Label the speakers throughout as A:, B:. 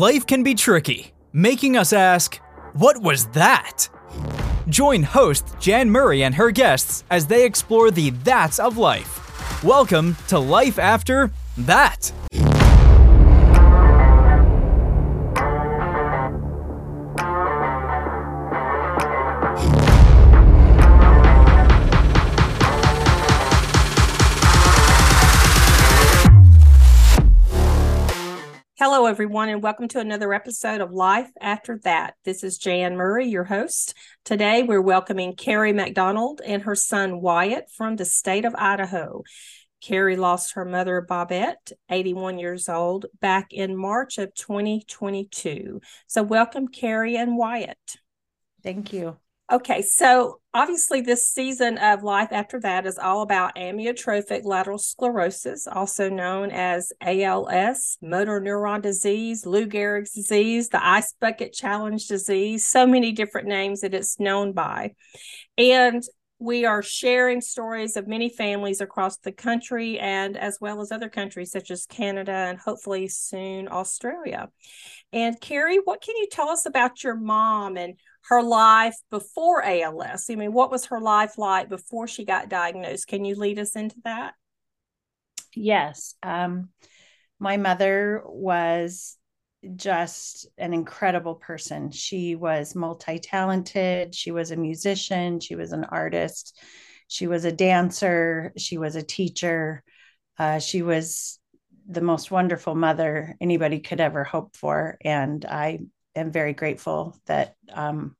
A: Life can be tricky, making us ask, what was that? Join host Jan Murray and her guests as they explore the that's of life. Welcome to Life After That.
B: Everyone, and welcome to another episode of Life After That. This is Jan Murray, your host. Today, we're welcoming Kerri McDonald and her son Wyatt from the state of Idaho. Kerri lost her mother, Bobette, 81 years old, back in March of 2022. So, welcome, Kerri and Wyatt.
C: Thank you.
B: Okay, so obviously, this season of Life After That is all about amyotrophic lateral sclerosis, also known as ALS, motor neuron disease, Lou Gehrig's disease, the ice bucket challenge disease, so many different names that it's known by. And we are sharing stories of many families across the country and as well as other countries such as Canada and hopefully soon Australia. And Kerri, what can you tell us about your mom and her life before ALS. I mean, what was her life like before she got diagnosed? Can you lead us into that?
C: Yes. Um, my mother was just an incredible person. She was multi talented. She was a musician. She was an artist. She was a dancer. She was a teacher. Uh, she was the most wonderful mother anybody could ever hope for. And I am very grateful that um,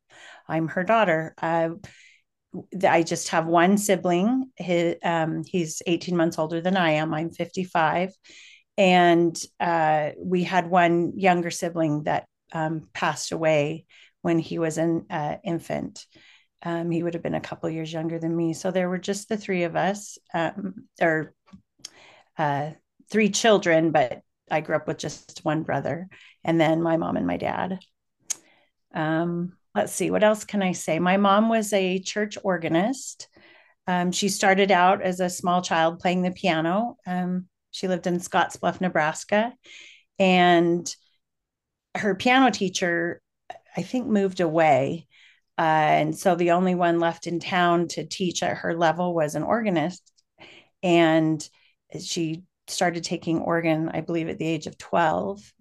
C: I'm her daughter. Uh, I just have one sibling. His, um, he's 18 months older than I am. I'm 55. And uh, we had one younger sibling that um, passed away when he was an uh, infant. Um, he would have been a couple years younger than me. So there were just the three of us, um, or uh, three children, but I grew up with just one brother, and then my mom and my dad. Um, let's see, what else can I say? My mom was a church organist. Um, she started out as a small child playing the piano. Um, she lived in Scottsbluff, Nebraska. And her piano teacher, I think, moved away. Uh, and so the only one left in town to teach at her level was an organist. And she started taking organ, I believe, at the age of 12.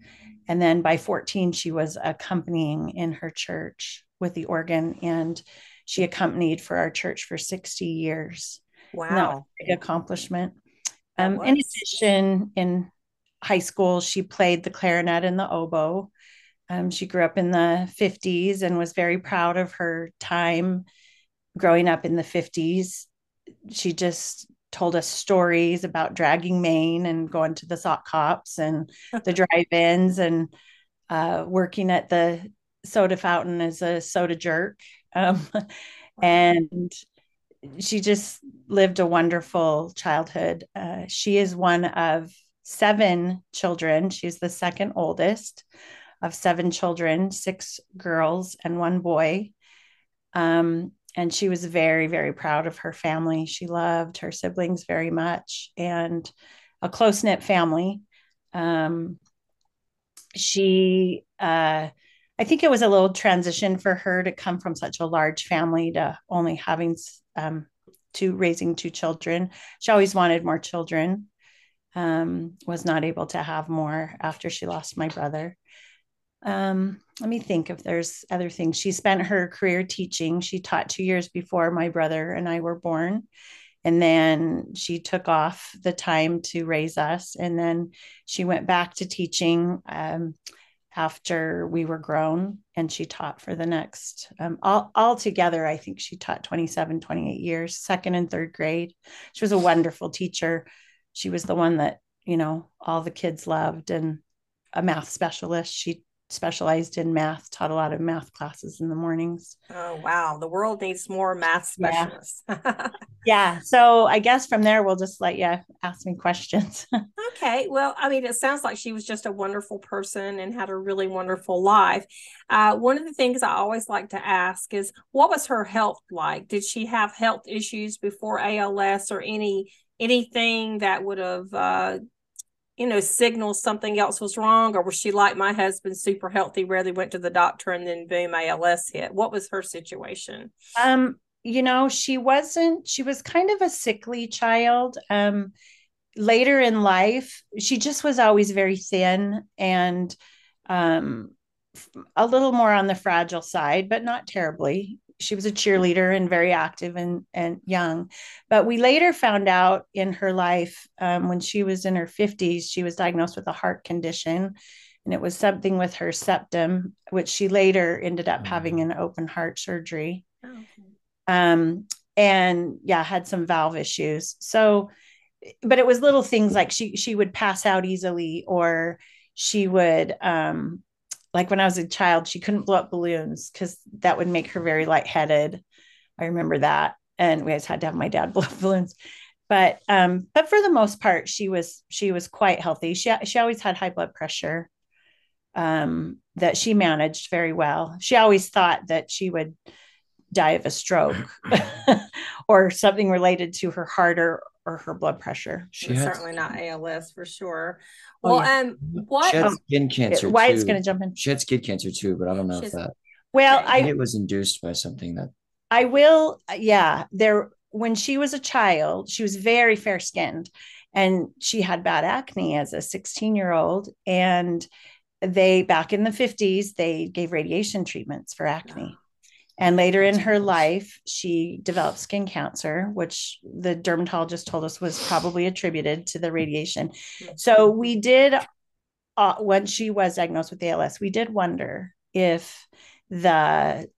C: And then by 14, she was accompanying in her church with the organ, and she accompanied for our church for 60 years.
B: Wow.
C: big accomplishment. Um, in addition, in high school, she played the clarinet and the oboe. Um, she grew up in the 50s and was very proud of her time growing up in the 50s. She just told us stories about dragging Main and going to the sock hops and the drive-ins and uh, working at the soda fountain as a soda jerk. Um, and she just lived a wonderful childhood. Uh, she is one of seven children. She's the second oldest of seven children, six girls and one boy. Um, and she was very very proud of her family. She loved her siblings very much and a close knit family. Um, she uh, i think it was a little transition for her to come from such a large family to only having um, to raising two children. She always wanted more children um, was not able to have more after she lost my brother um, let me think if there's other things. She spent her career teaching. She taught two years before my brother and I were born. And then she took off the time to raise us. And then she went back to teaching um, after we were grown. And she taught for the next, um, all, all together, I think she taught 27, 28 years, second and third grade. She was a wonderful teacher. She was the one that, you know, all the kids loved and a math specialist. She specialized in math, taught a lot of math classes in the mornings.
B: Oh, wow. The world needs more math specialists.
C: Yeah. yeah. So I guess from there, we'll just let you ask me questions.
B: okay. Well, I mean, it sounds like she was just a wonderful person and had a really wonderful life. Uh, one of the things I always like to ask is what was her health like? Did she have health issues before ALS or any anything that would have uh, you know, signals something else was wrong, or was she like my husband, super healthy, rarely went to the doctor, and then boom, ALS hit? What was her situation?
C: Um, you know, she wasn't. She was kind of a sickly child. Um, later in life, she just was always very thin and um, a little more on the fragile side, but not terribly she was a cheerleader and very active and, and young. But we later found out in her life, um, when she was in her 50s, she was diagnosed with a heart condition. And it was something with her septum, which she later ended up having mm. an open heart surgery. Oh, okay. um, and yeah, had some valve issues. So, but it was little things like she she would pass out easily, or she would um, like when I was a child, she couldn't blow up balloons because that would make her very lightheaded. I remember that. And we always had to have my dad blow up balloons. But um, but for the most part, she was she was quite healthy. She she always had high blood pressure um, that she managed very well. She always thought that she would die of a stroke or something related to her heart or, or her blood pressure.
B: She certainly not ALS for sure. Oh, well, yeah. um, what?
D: She had skin cancer.
C: Wyatt's going to jump in?
D: She had skin cancer too, but I don't know She's, if that.
C: Well,
D: I, I it was induced by something that.
C: I will. Yeah, there. When she was a child, she was very fair skinned, and she had bad acne as a sixteen year old, and they back in the fifties they gave radiation treatments for acne. And later in her life, she developed skin cancer, which the dermatologist told us was probably attributed to the radiation. So we did, uh, when she was diagnosed with ALS, we did wonder if the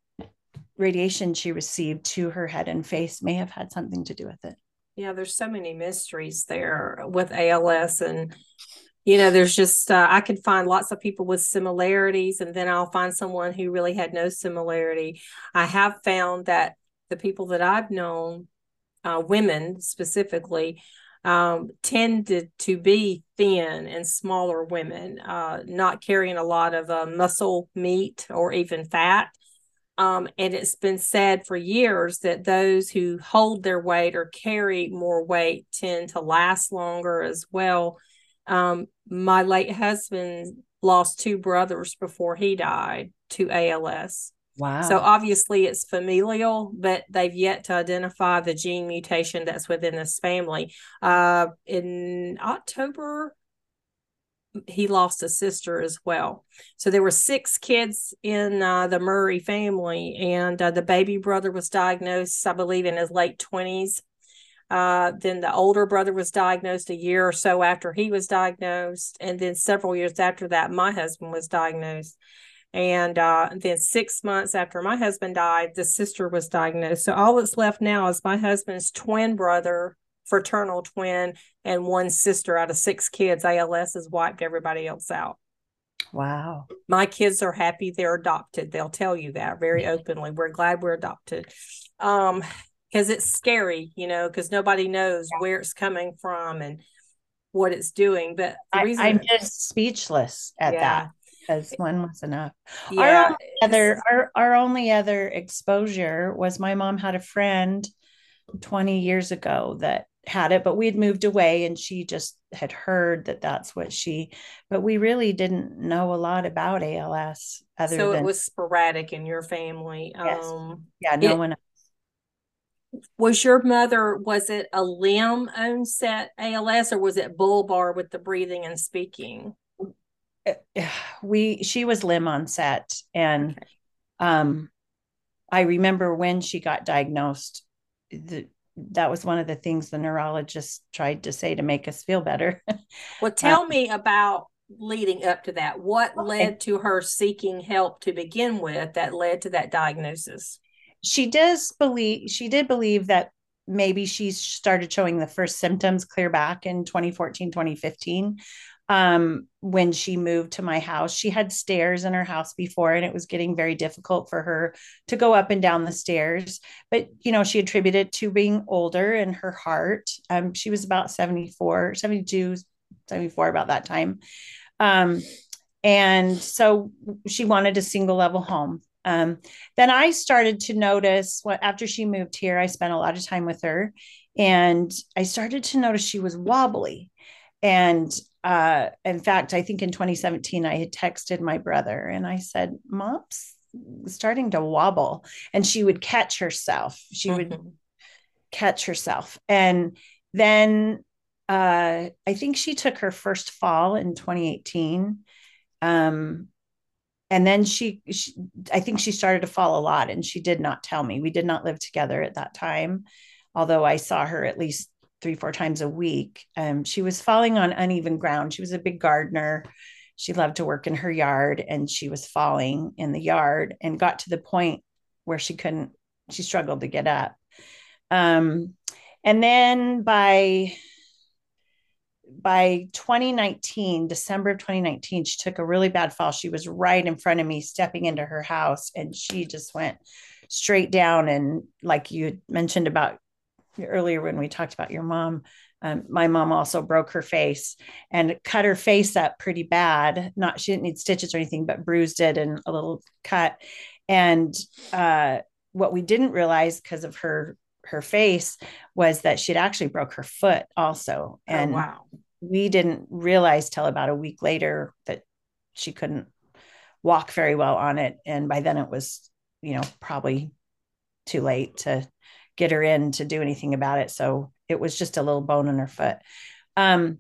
C: radiation she received to her head and face may have had something to do with it.
B: Yeah, there's so many mysteries there with ALS and you know there's just uh, i could find lots of people with similarities and then i'll find someone who really had no similarity. I have found that the people that i've known uh, women specifically um, tended to be thin and smaller women uh, not carrying a lot of uh, muscle meat or even fat. Um, and it's been said for years that those who hold their weight or carry more weight tend to last longer as well um, my late husband lost two brothers before he died to ALS.
C: Wow.
B: So obviously it's familial, but they've yet to identify the gene mutation that's within this family. Uh, in October, he lost a sister as well. So there were six kids in uh, the Murray family, and uh, the baby brother was diagnosed, I believe, in his late 20s. Uh, then the older brother was diagnosed a year or so after he was diagnosed. And then several years after that, my husband was diagnosed. And uh, then six months after my husband died, the sister was diagnosed. So all that's left now is my husband's twin brother, fraternal twin, and one sister out of six kids. ALS has wiped everybody else out.
C: Wow.
B: My kids are happy they're adopted. They'll tell you that very openly. We're glad we're adopted. Um, because it's scary, you know, because nobody knows yeah. where it's coming from and what it's doing. But
C: I, am just speechless at yeah. that because one was enough. Yeah. Our other our, our only other exposure was my mom had a friend 20 years ago that had it, but we had moved away and she just had heard that that's what she, but we really didn't know a lot about ALS.
B: Other so than, it was sporadic in your family.
C: Yes. Um, yeah, no it, one
B: was your mother was it a limb onset ALS or was it bulbar with the breathing and speaking?
C: We she was limb onset and okay. um I remember when she got diagnosed the that was one of the things the neurologist tried to say to make us feel better.
B: well, tell um, me about leading up to that. What okay. led to her seeking help to begin with that led to that diagnosis?
C: She does believe she did believe that maybe she started showing the first symptoms clear back in 2014 2015 um, when she moved to my house. She had stairs in her house before and it was getting very difficult for her to go up and down the stairs. But you know she attributed to being older and her heart. Um, she was about 74 72 74 about that time. Um, and so she wanted a single level home um, then I started to notice what after she moved here, I spent a lot of time with her, and I started to notice she was wobbly. And uh, in fact, I think in 2017, I had texted my brother and I said, Mom's starting to wobble. And she would catch herself. She mm-hmm. would catch herself. And then uh, I think she took her first fall in 2018. Um, and then she, she, I think she started to fall a lot and she did not tell me. We did not live together at that time, although I saw her at least three, four times a week. Um, she was falling on uneven ground. She was a big gardener. She loved to work in her yard and she was falling in the yard and got to the point where she couldn't, she struggled to get up. Um, and then by by 2019 december of 2019 she took a really bad fall. She was right in front of me stepping into her house and she just went straight down. And like you mentioned about earlier when we talked about your mom um, my mom also broke her face and cut her face up pretty bad. Not she didn't need stitches or anything but bruised it and a little cut. And uh, what we didn't realize because of her her face was that she'd actually broke her foot also
B: oh,
C: and
B: oh, wow
C: we didn't realize till about a week later that she couldn't walk very well on it and by then it was you know probably too late to get her in to do anything about it. So it was just a little bone in her foot. Um,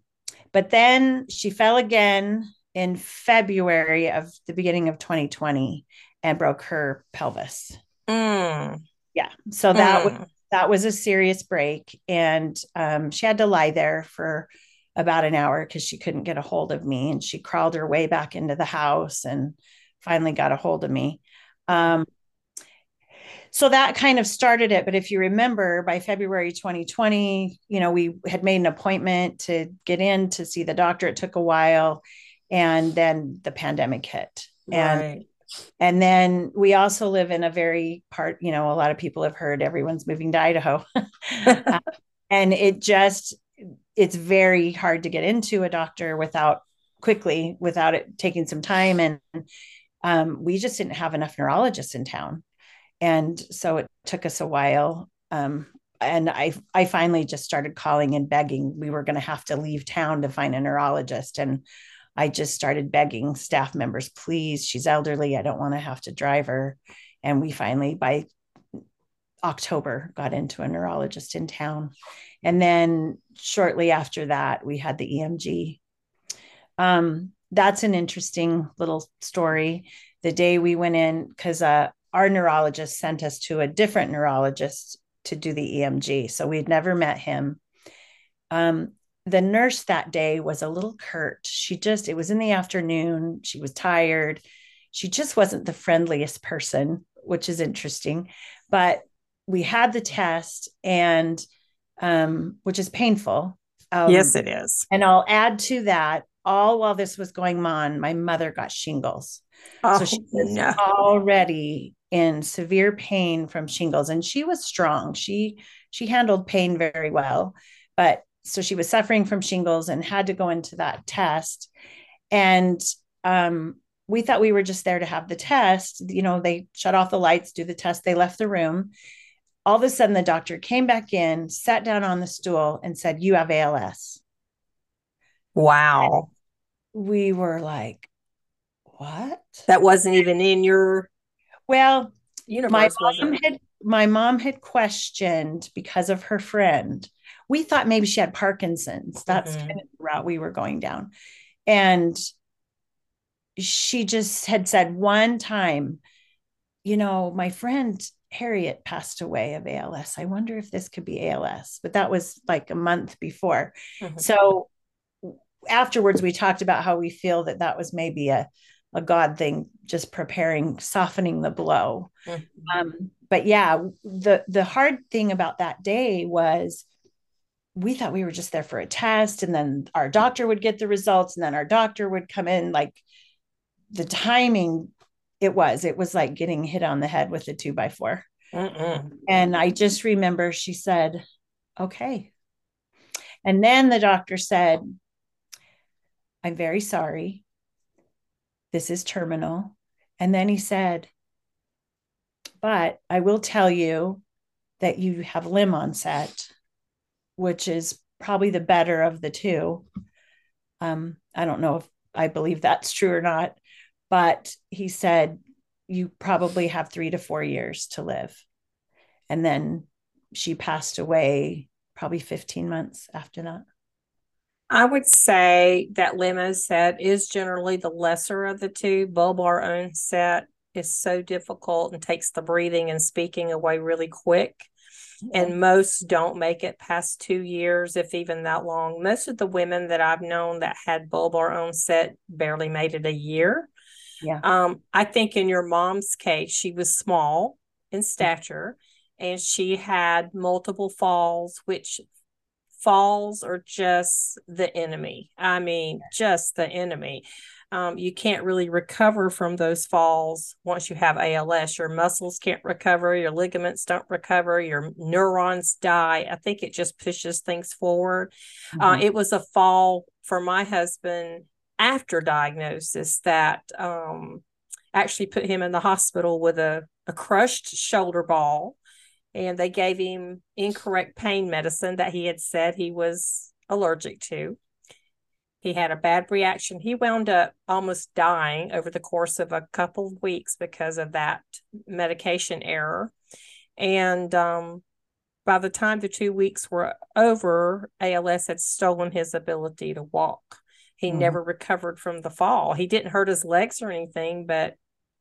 C: but then she fell again in February of the beginning of 2020 and broke her pelvis.
B: Mm.
C: Yeah. So that mm. was that was a serious break. And um, she had to lie there for about an hour because she couldn't get a hold of me. And she crawled her way back into the house and finally got a hold of me. Um, so that kind of started it but if you remember by february 2020 you know we had made an appointment to get in to see the doctor it took a while and then the pandemic hit right. and then we also live in a very part you know a lot of people have heard everyone's moving to idaho. Uh, and it just it's very hard to get into a doctor without quickly without it taking some time. And um, we just didn't have enough neurologists in town. And so it took us a while. Um, and I I finally just started calling and begging. We were going to have to leave town to find a neurologist, and I just started begging staff members, please, she's elderly. I don't want to have to drive her. And we finally, by October, got into a neurologist in town. And then shortly after that, we had the EMG. Um, that's an interesting little story. The day we went in, because uh, our neurologist sent us to a different neurologist to do the EMG. So we'd never met him. Um, the nurse that day was a little curt. She just, it was in the afternoon. She was tired. She just wasn't the friendliest person, which is interesting. But we had the test, and um, which is painful.
B: Um, yes, it is.
C: And I'll add to that, all while this was going on, my mother got shingles.
B: Oh, so she was no.
C: already in severe pain from shingles and she was strong she she handled pain very well but so she was suffering from shingles and had to go into that test. And um, we thought we were just there to have the test. You know they shut off the lights do the test they left the room. All of a sudden the doctor came back in sat down on the stool and said you have als
B: wow.
C: And we were like what?
B: That wasn't even in your
C: well, universe, my mom had my mom had questioned because of her friend. We thought maybe she had Parkinson's. That's mm-hmm. kind of the route we were going down. And she just had said one time, you know, my friend Harriet passed away of ALS. I wonder if this could be ALS, but that was like a month before. Mm-hmm. So afterwards, we talked about how we feel that that was maybe a a God thing, just preparing, softening the blow. Mm-hmm. Um, but yeah, the the hard thing about that day was we thought we were just there for a test, and then our doctor would get the results, and then our doctor would come in. Like the timing, it was it was like getting hit on the head with a two by 4 Mm-mm. And I just remember she said, "Okay," and then the doctor said, "I'm very sorry." This is terminal. And then he said, But I will tell you that you have limb onset, which is probably the better of the two. Um, I don't know if I believe that's true or not, but he said, You probably have three to four years to live. And then she passed away probably 15 months after that.
B: I would say that limb onset is generally the lesser of the two. Bulbar onset is so difficult and takes the breathing and speaking away really quick. And most don't make it past two years, if even that long. Most of the women that I've known that had bulbar onset barely made it a year.
C: Yeah.
B: Um, I think in your mom's case, she was small in stature and she had multiple falls, which falls are just the enemy. I mean, just the enemy. Um, you can't really recover from those falls once you have ALS. Your muscles can't recover, your ligaments don't recover, your neurons die. I think it just pushes things forward. Uh, mm-hmm. Uh, it was a fall for my husband after diagnosis that um, actually put him in the hospital with a, a crushed shoulder ball. And they gave him incorrect pain medicine that he had said he was allergic to. He had a bad reaction. He wound up almost dying over the course of a couple of weeks because of that medication error. And um, by the time the two weeks were over, ALS had stolen his ability to walk. He mm-hmm. never recovered from the fall. He didn't hurt his legs or anything, but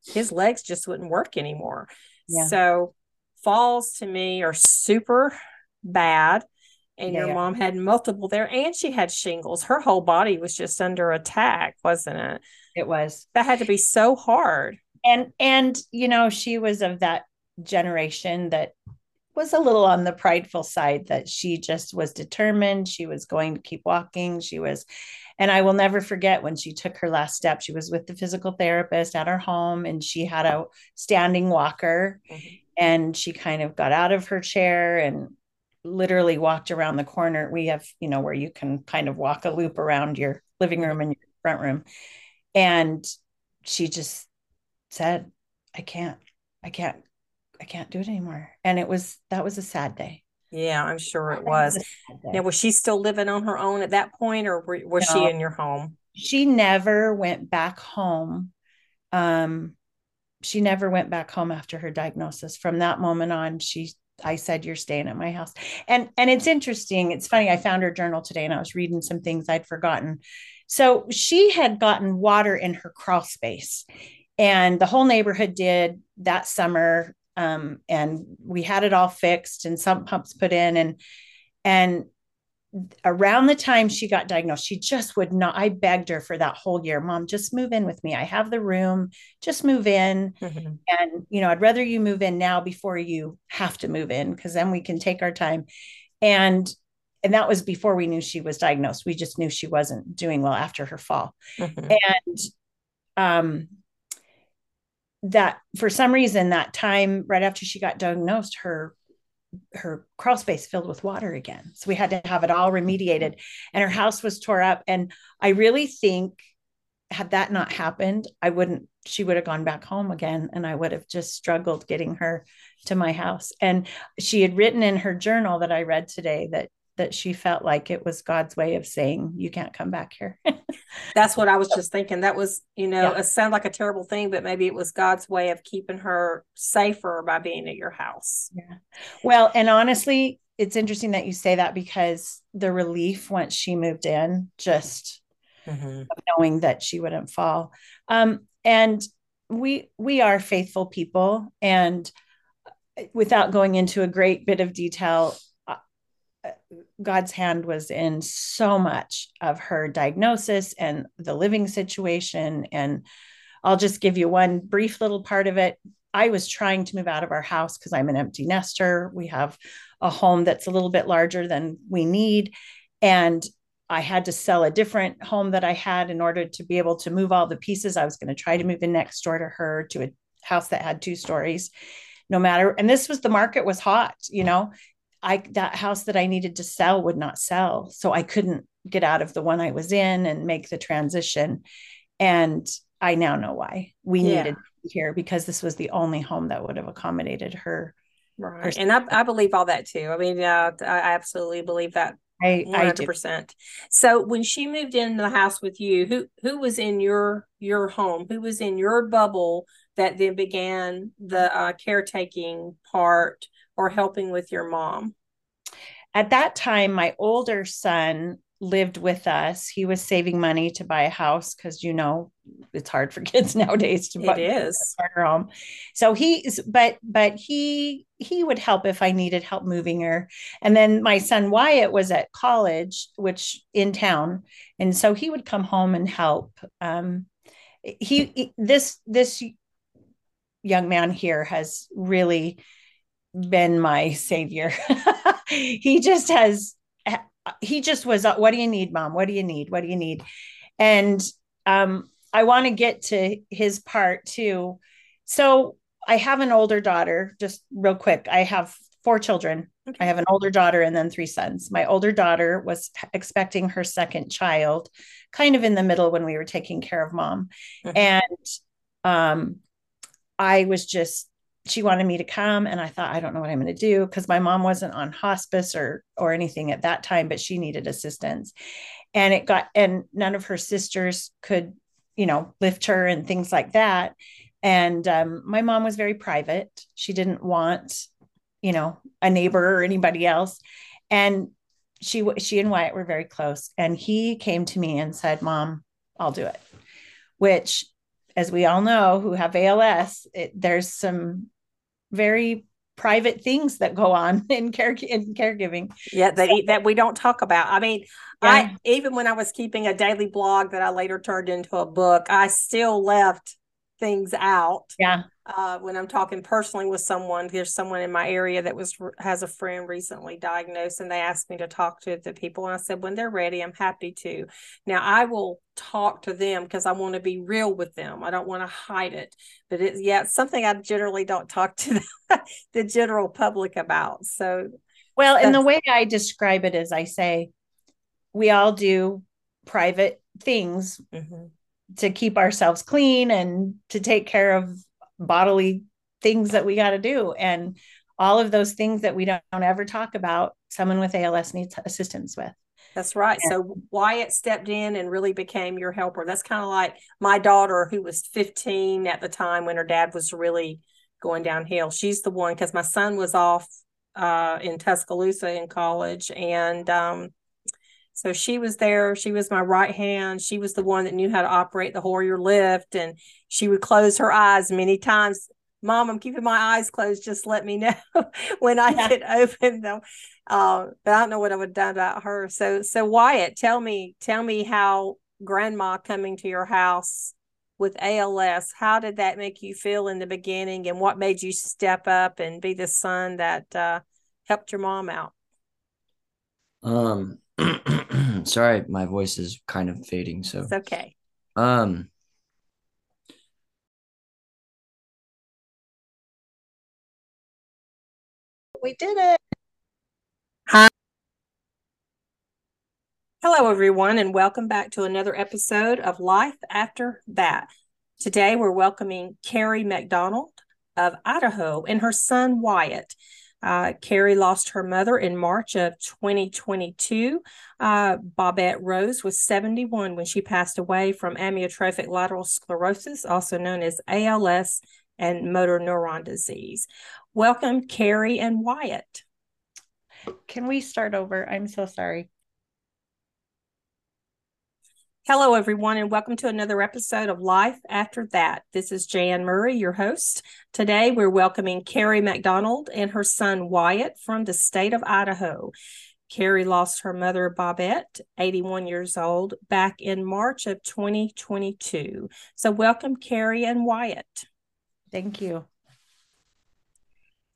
B: his legs just wouldn't work anymore. Yeah. So, falls to me are super bad and yeah, your mom had multiple there and she had shingles. Her whole body was just under attack wasn't it?
C: It was.
B: That had to be so hard.
C: And and you know she was of that generation that was a little on the prideful side that she just was determined. She was going to keep walking. She was and i will never forget when she took her last step. She was with the physical therapist at her home and she had a standing walker mm-hmm. and she kind of got out of her chair and literally walked around the corner. We have, you know, where you can kind of walk a loop around your living room and your front room. And she just said, I can't, I can't, I can't do it anymore. And it was, that was a sad day.
B: Yeah, I'm sure it was. now, was she still living on her own at that point or was no, she in your home?
C: She never went back home. Um, she never went back home after her diagnosis. From that moment on, she I said you're staying at my house. And and it's interesting. It's funny. I found her journal today and I was reading some things I'd forgotten. So she had gotten water in her crawl space, and the whole neighborhood did that summer. Um, and we had it all fixed and some pumps put in and and around the time she got diagnosed, she just would not. I begged her for that whole year, Mom, just move in with me. I have the room, just move in. Mm-hmm. And, you know, I'd rather you move in now before you have to move in because then we can take our time. And, and that was before we knew she was diagnosed. We just knew she wasn't doing well after her fall. Mm-hmm. And, um, that for some reason that time right after she got diagnosed her her crawl space filled with water again. So we had to have it all remediated and her house was tore up. And I really think had that not happened, I wouldn't, she would have gone back home again and I would have just struggled getting her to my house. And she had written in her journal that I read today that that she felt like it was God's way of saying, you can't come back here.
B: That's what I was just thinking. That was, you know, yeah. it sounded like a terrible thing, but maybe it was God's way of keeping her safer by being at your house.
C: Yeah. Well, and honestly, it's interesting that you say that because the relief once she moved in, just mm-hmm. knowing that she wouldn't fall. Um, and we we are faithful people and without going into a great bit of detail God's hand was in so much of her diagnosis and the living situation. And I'll just give you one brief little part of it. I was trying to move out of our house because I'm an empty nester. We have a home that's a little bit larger than we need. And I had to sell a different home that I had in order to be able to move all the pieces. I was going to try to move in next door to her to a house that had two stories no matter and this was the market was hot you know I that house that I needed to sell would not sell. So I couldn't get out of the one I was in and make the transition. And I now know why we yeah. needed here because this was the only home that would have accommodated her.
B: Right. Her and I, I believe all that too. I mean, uh, I absolutely believe that
C: I,
B: One hundred percent. So when she moved into the house with you, who who was in your your home? Who was in your bubble that then began the uh, caretaking part or helping with your mom?
C: At that time, my older son lived with us. He was saving money to buy a house because you know it's hard for kids nowadays to
B: it
C: buy
B: is
C: a home. So he's but but he he would help if I needed help moving her. And then my son Wyatt was at college, which in town, and so he would come home and help. Um, he this this young man here has really been my savior. he just has he just was what do you need mom? What do you need? What do you need? And um i want to get to his part too. So i have an older daughter just real quick. I have four children. Okay. i have an older daughter and then three sons. My older daughter was expecting her second child kind of in the middle when we were taking care of mom. Mm-hmm. and um i was just she wanted me to come and i thought i don't know what i'm going to do because my mom wasn't on hospice or or anything at that time but she needed assistance. And it got and none of her sisters could you know lift her and things like that. And um, my mom was very private. She didn't want you know a neighbor or anybody else. And she she and wyatt were very close and he came to me and said mom i'll do it which as we all know who have ALS, it, there's some very private things that go on in care in caregiving.
B: Yeah, that so, that we don't talk about. I mean, yeah. I even when I was keeping a daily blog that I later turned into a book, I still left things out.
C: Yeah.
B: Uh, when I'm talking personally with someone, there's someone in my area that was has a friend recently diagnosed, and they asked me to talk to the people, and I said when they're ready, I'm happy to. Now I will talk to them because I want to be real with them. I don't want to hide it, but it's yeah, it's something I generally don't talk to the, the general public about. So,
C: well, and the way I describe it is, I say we all do private things. Mm-hmm to keep ourselves clean and to take care of bodily things that we got to do. And all of those things that we don't, don't, ever talk about someone with als needs assistance with.
B: That's right. Yeah. so wyatt stepped in and really became your helper. That's kind of like my daughter who was 15 at the time when her dad was really going downhill. She's the one because my son was off uh, in tuscaloosa in college and um, so she was there. She was my right hand. She was the one that knew how to operate the Hoyer lift. And she would close her eyes many times. Mom, I'm keeping my eyes closed. Just let me know when I yeah. get open them. Uh, but I don't know what I would have done about her. So, so Wyatt, tell me, tell me how grandma coming to your house with ALS, how did that make you feel in the beginning and what made you step up and be the son that uh, helped your mom out?
D: Um, sorry, my voice is kind of fading. So
B: it's okay.
D: Um,
C: we did it.
B: Hi. Hello, everyone, and welcome back to another episode of Life After That. Today, we're welcoming Kerri McDonald of Idaho and her son Wyatt. Uh, Kerri lost her mother in March of 2022. Uh, Bobette Rose was 71 when she passed away from amyotrophic lateral sclerosis, also known as ALS and motor neuron disease. Welcome, Kerri and Wyatt.
C: Can we start over? I'm so sorry.
B: Hello, everyone, and welcome to another episode of Life After That. This is Jan Murray, your host. Today, we're welcoming Kerri McDonald and her son Wyatt from the state of Idaho. Kerri lost her mother, Bobette, 81 years old, back in March of 2022. So, welcome, Kerri and Wyatt.
C: Thank you.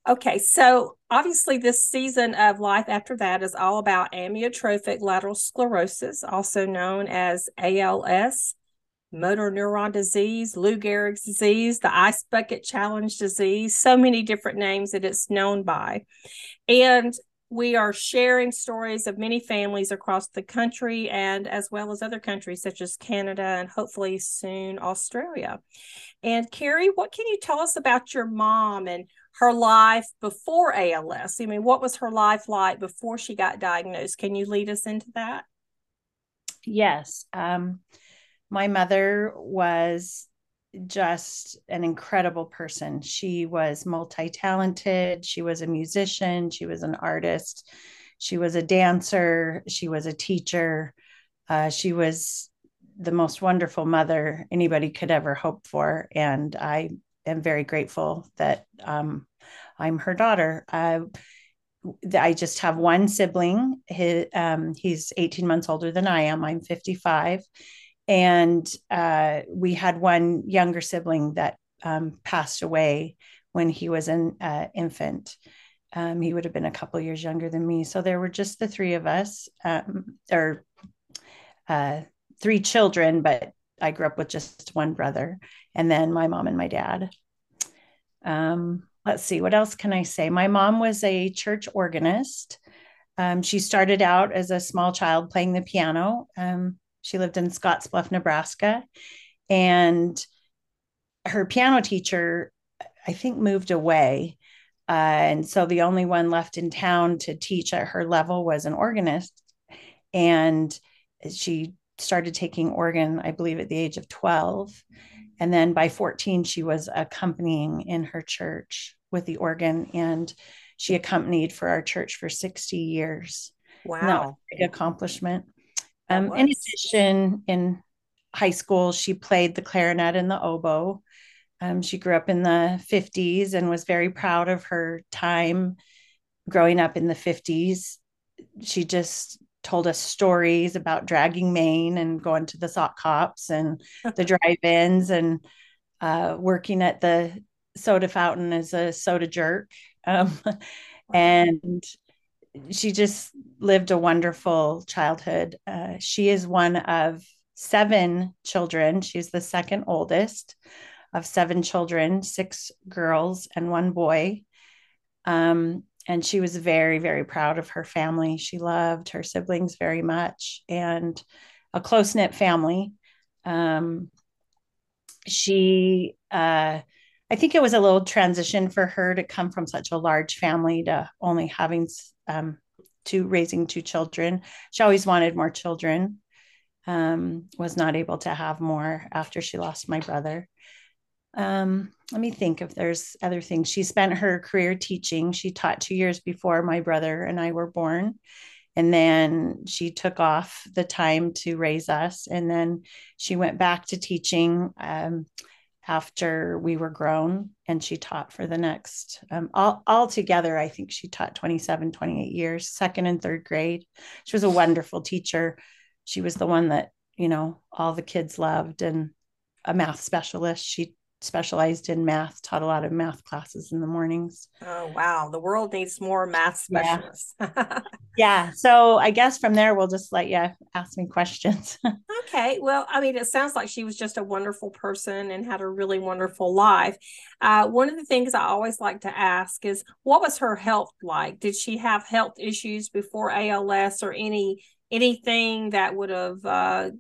B: Okay, so obviously, this season of Life After That is all about amyotrophic lateral sclerosis, also known as ALS, motor neuron disease, Lou Gehrig's disease, the ice bucket challenge disease, so many different names that it's known by. And we are sharing stories of many families across the country and as well as other countries such as Canada and hopefully soon Australia. And Kerri, what can you tell us about your mom and her life before ALS. I mean, what was her life like before she got diagnosed? Can you lead us into that?
C: Yes. Um, my mother was just an incredible person. She was multi talented. She was a musician. She was an artist. She was a dancer. She was a teacher. Uh, she was the most wonderful mother anybody could ever hope for. And I am very grateful that um, I'm her daughter. I, I just have one sibling. His, um, he's 18 months older than I am. I'm 55 and uh, we had one younger sibling that um, passed away when he was an uh, infant. Um, he would have been a couple years younger than me. So there were just the three of us, um, or uh, three children, but I grew up with just one brother, and then my mom and my dad. Um, let's see, what else can I say? My mom was a church organist. Um, she started out as a small child playing the piano. Um, she lived in Scottsbluff, Nebraska. And her piano teacher, I think, moved away. Uh, and so the only one left in town to teach at her level was an organist. And she started taking organ, I believe, at the age of 12. And then by 14, she was accompanying in her church with the organ. And she accompanied for our church for 60 years.
B: Wow.
C: big accomplishment. Um, in addition, in high school, she played the clarinet and the oboe. Um, she grew up in the 50s and was very proud of her time growing up in the 50s. She just told us stories about dragging Main and going to the sock hops and the drive-ins and uh, working at the soda fountain as a soda jerk. Um, and she just lived a wonderful childhood. Uh, she is one of seven children. She's the second oldest of seven children, six girls and one boy. Um, and she was very, very proud of her family. She loved her siblings very much and a close knit family. Um, she, uh, I think it was a little transition for her to come from such a large family to only having um, to raising two children. She always wanted more children. Um, was not able to have more after she lost my brother. Um, let me think if there's other things. She spent her career teaching. She taught two years before my brother and I were born. And then she took off the time to raise us. And then she went back to teaching. Um, after we were grown and she taught for the next um, all, all together i think she taught 27 28 years second and third grade she was a wonderful teacher she was the one that you know all the kids loved and a math specialist she specialized in math, taught a lot of math classes in the mornings.
B: Oh, wow. The world needs more math specialists.
C: Yeah. yeah. So I guess from there, we'll just let you ask me questions.
B: okay. Well, I mean, it sounds like she was just a wonderful person and had a really wonderful life. Uh, one of the things I always like to ask is what was her health like? Did she have health issues before ALS or any anything that would have uh,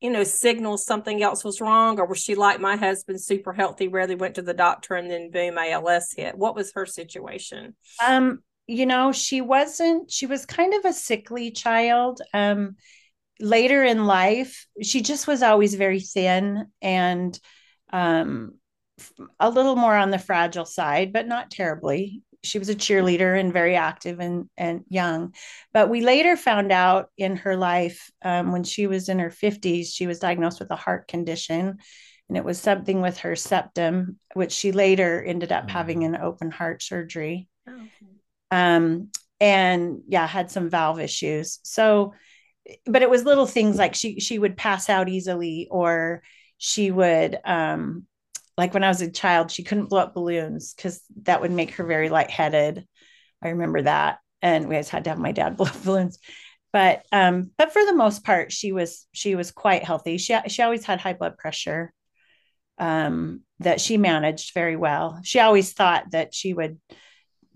B: you know, signals something else was wrong, or was she like my husband, super healthy, rarely went to the doctor, and then boom, ALS hit? What was her situation?
C: Um, you know, she wasn't. She was kind of a sickly child. Um, later in life, she just was always very thin and um, a little more on the fragile side, but not terribly she was a cheerleader and very active and and young but we later found out in her life um, when she was in her 50s she was diagnosed with a heart condition and it was something with her septum which she later ended up having mm. an open heart surgery oh, okay. um, and yeah had some valve issues so but it was little things like she she would pass out easily or she would um, like when I was a child, she couldn't blow up balloons because that would make her very lightheaded. I remember that. And we always had to have my dad blow up balloons. But um, but for the most part, she was she was quite healthy. She she always had high blood pressure um, that she managed very well. She always thought that she would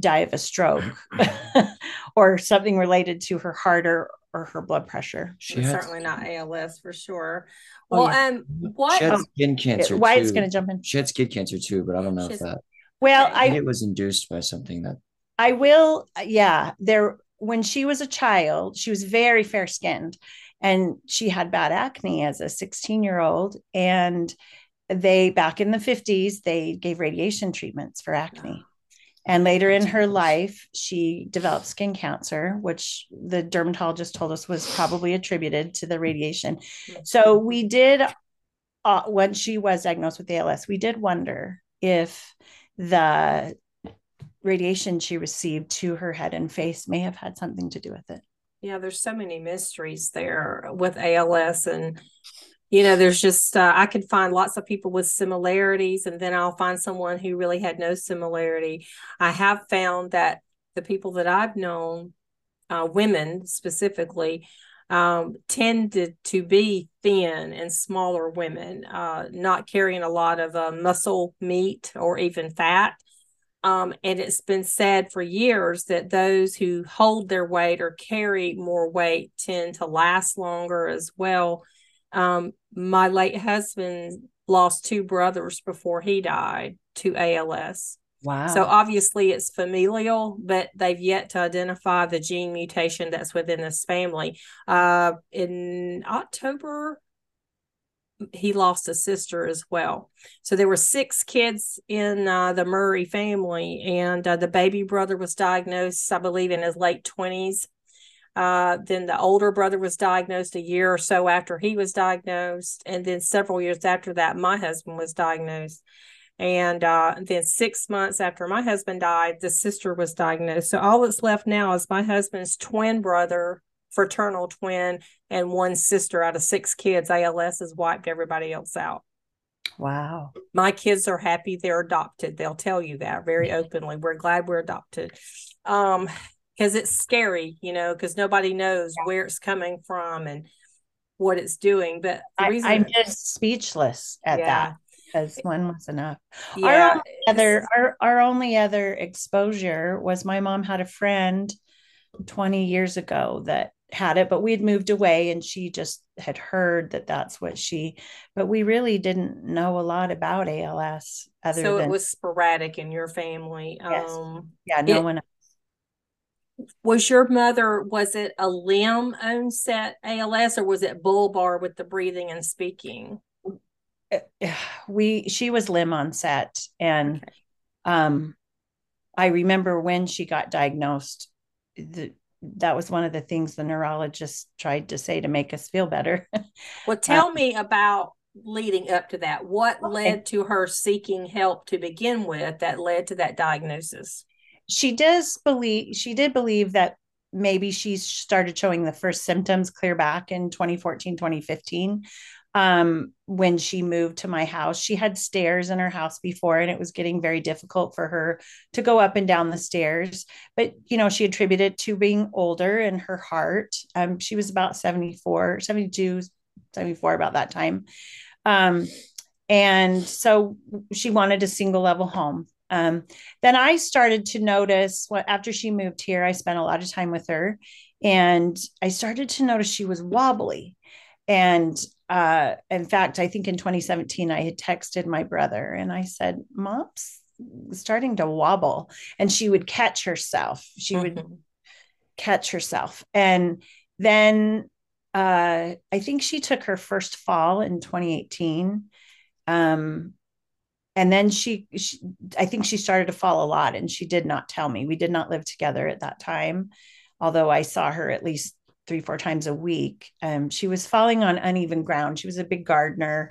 C: die of a stroke or something related to her heart or, or her blood pressure.
B: She certainly not ALS for sure. Oh, well, oh, yeah. um, what
D: she had skin cancer.
C: Wyatt's going to jump in.
D: She had skin cancer too, but I don't know if that.
C: Well,
B: Okay.
C: I
D: it was induced by something that
C: I will, yeah. There, when she was a child, she was very fair skinned and she had bad acne as a 16 year old. And they, back in the 50s, they gave radiation treatments for acne. And later in her life, she developed skin cancer, which the dermatologist told us was probably attributed to the radiation. So we did, uh, when she was diagnosed with ALS, we did wonder if the radiation she received to her head and face may have had something to do with it.
B: Yeah, there's so many mysteries there with ALS and you know, there's just uh, I could find lots of people with similarities and then I'll find someone who really had no similarity. I have found that the people that I've known, uh, women specifically, um, tended to be thin and smaller women, uh, not carrying a lot of uh, muscle meat or even fat. Um, and it's been said for years that those who hold their weight or carry more weight tend to last longer as well. Um, my late husband lost two brothers before he died to ALS.
C: Wow.
B: So obviously it's familial, but they've yet to identify the gene mutation that's within this family. Uh, in October, he lost a sister as well. So there were six kids in uh, the Murray family, and uh, the baby brother was diagnosed, I believe, in his late twenties. Uh, then the older brother was diagnosed a year or so after he was diagnosed, and then several years after that, my husband was diagnosed. And uh, then six months after my husband died, the sister was diagnosed. So all that's left now is my husband's twin brother, fraternal twin, and one sister out of six kids. ALS has wiped everybody else out.
C: wow.
B: My kids are happy they're adopted. They'll tell you that very openly. We're glad we're adopted. Um, because it's scary, you know, because nobody knows where it's coming from and what it's doing. But the
C: I, I'm just speechless at
B: yeah,
C: that because one was enough.
B: yeah,
C: our only other our, our only other exposure was my mom had a friend 20 years ago that had it but we had moved away and she just had heard that that's what she but we really didn't know a lot about als other
B: so
C: than
B: it was sporadic in your family.
C: Yes.
B: Um,
C: yeah no
B: it-
C: one
B: was your mother was it a limb onset ALS or was it bulbar with the breathing and speaking?
C: we she was limb onset and
B: Okay.
C: um i remember when she got diagnosed the, that was one of the things the neurologist tried to say to make us feel better
B: Well, tell me about leading up to that. What led to her seeking help to begin with that led to that diagnosis?
C: She does believe she did believe that maybe she started showing the first symptoms clear back in 2014 2015 um, when she moved to my house. She had stairs in her house before and it was getting very difficult for her to go up and down the stairs. But you know she attributed to being older and her heart. Um, she was about 74 72 74 about that time. Um, and so she wanted a single level home um, then I started to notice what after she moved here, I spent a lot of time with her, and I started to notice she was wobbly. And uh, in fact, I think in 2017, I had texted my brother and I said, Mom's starting to wobble. And she would catch herself. She would
B: Mhm.
C: catch herself. And then uh, I think she took her first fall in 2018. Um, and then she, she, I think she started to fall a lot and she did not tell me. We did not live together at that time, although I saw her at least three, four times a week. Um, she was falling on uneven ground. She was a big gardener.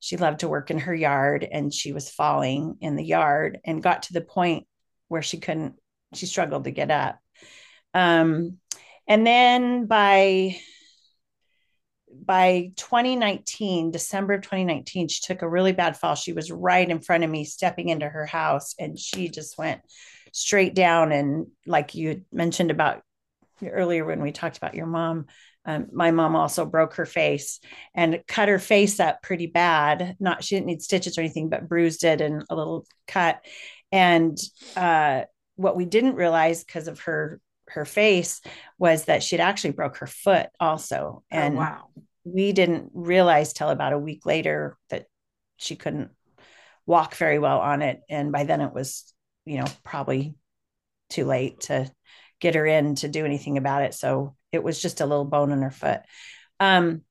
C: She loved to work in her yard and she was falling in the yard and got to the point where she couldn't, she struggled to get up. Um, and then by by 2019, December of 2019, she took a really bad fall. She was right in front of me, stepping into her house, and she just went straight down. And like you mentioned about earlier when we talked about your mom, um, my mom also broke her face and cut her face up pretty bad. Not she didn't need stitches or anything, but bruised it and a little cut. And uh, what we didn't realize because of her her face was that she'd actually broke her foot also. And
B: oh, wow.
C: We didn't realize till about a week later that she couldn't walk very well on it. And by then it was you know, probably too late to get her in to do anything about it. So it was just a little bone in her foot. Um,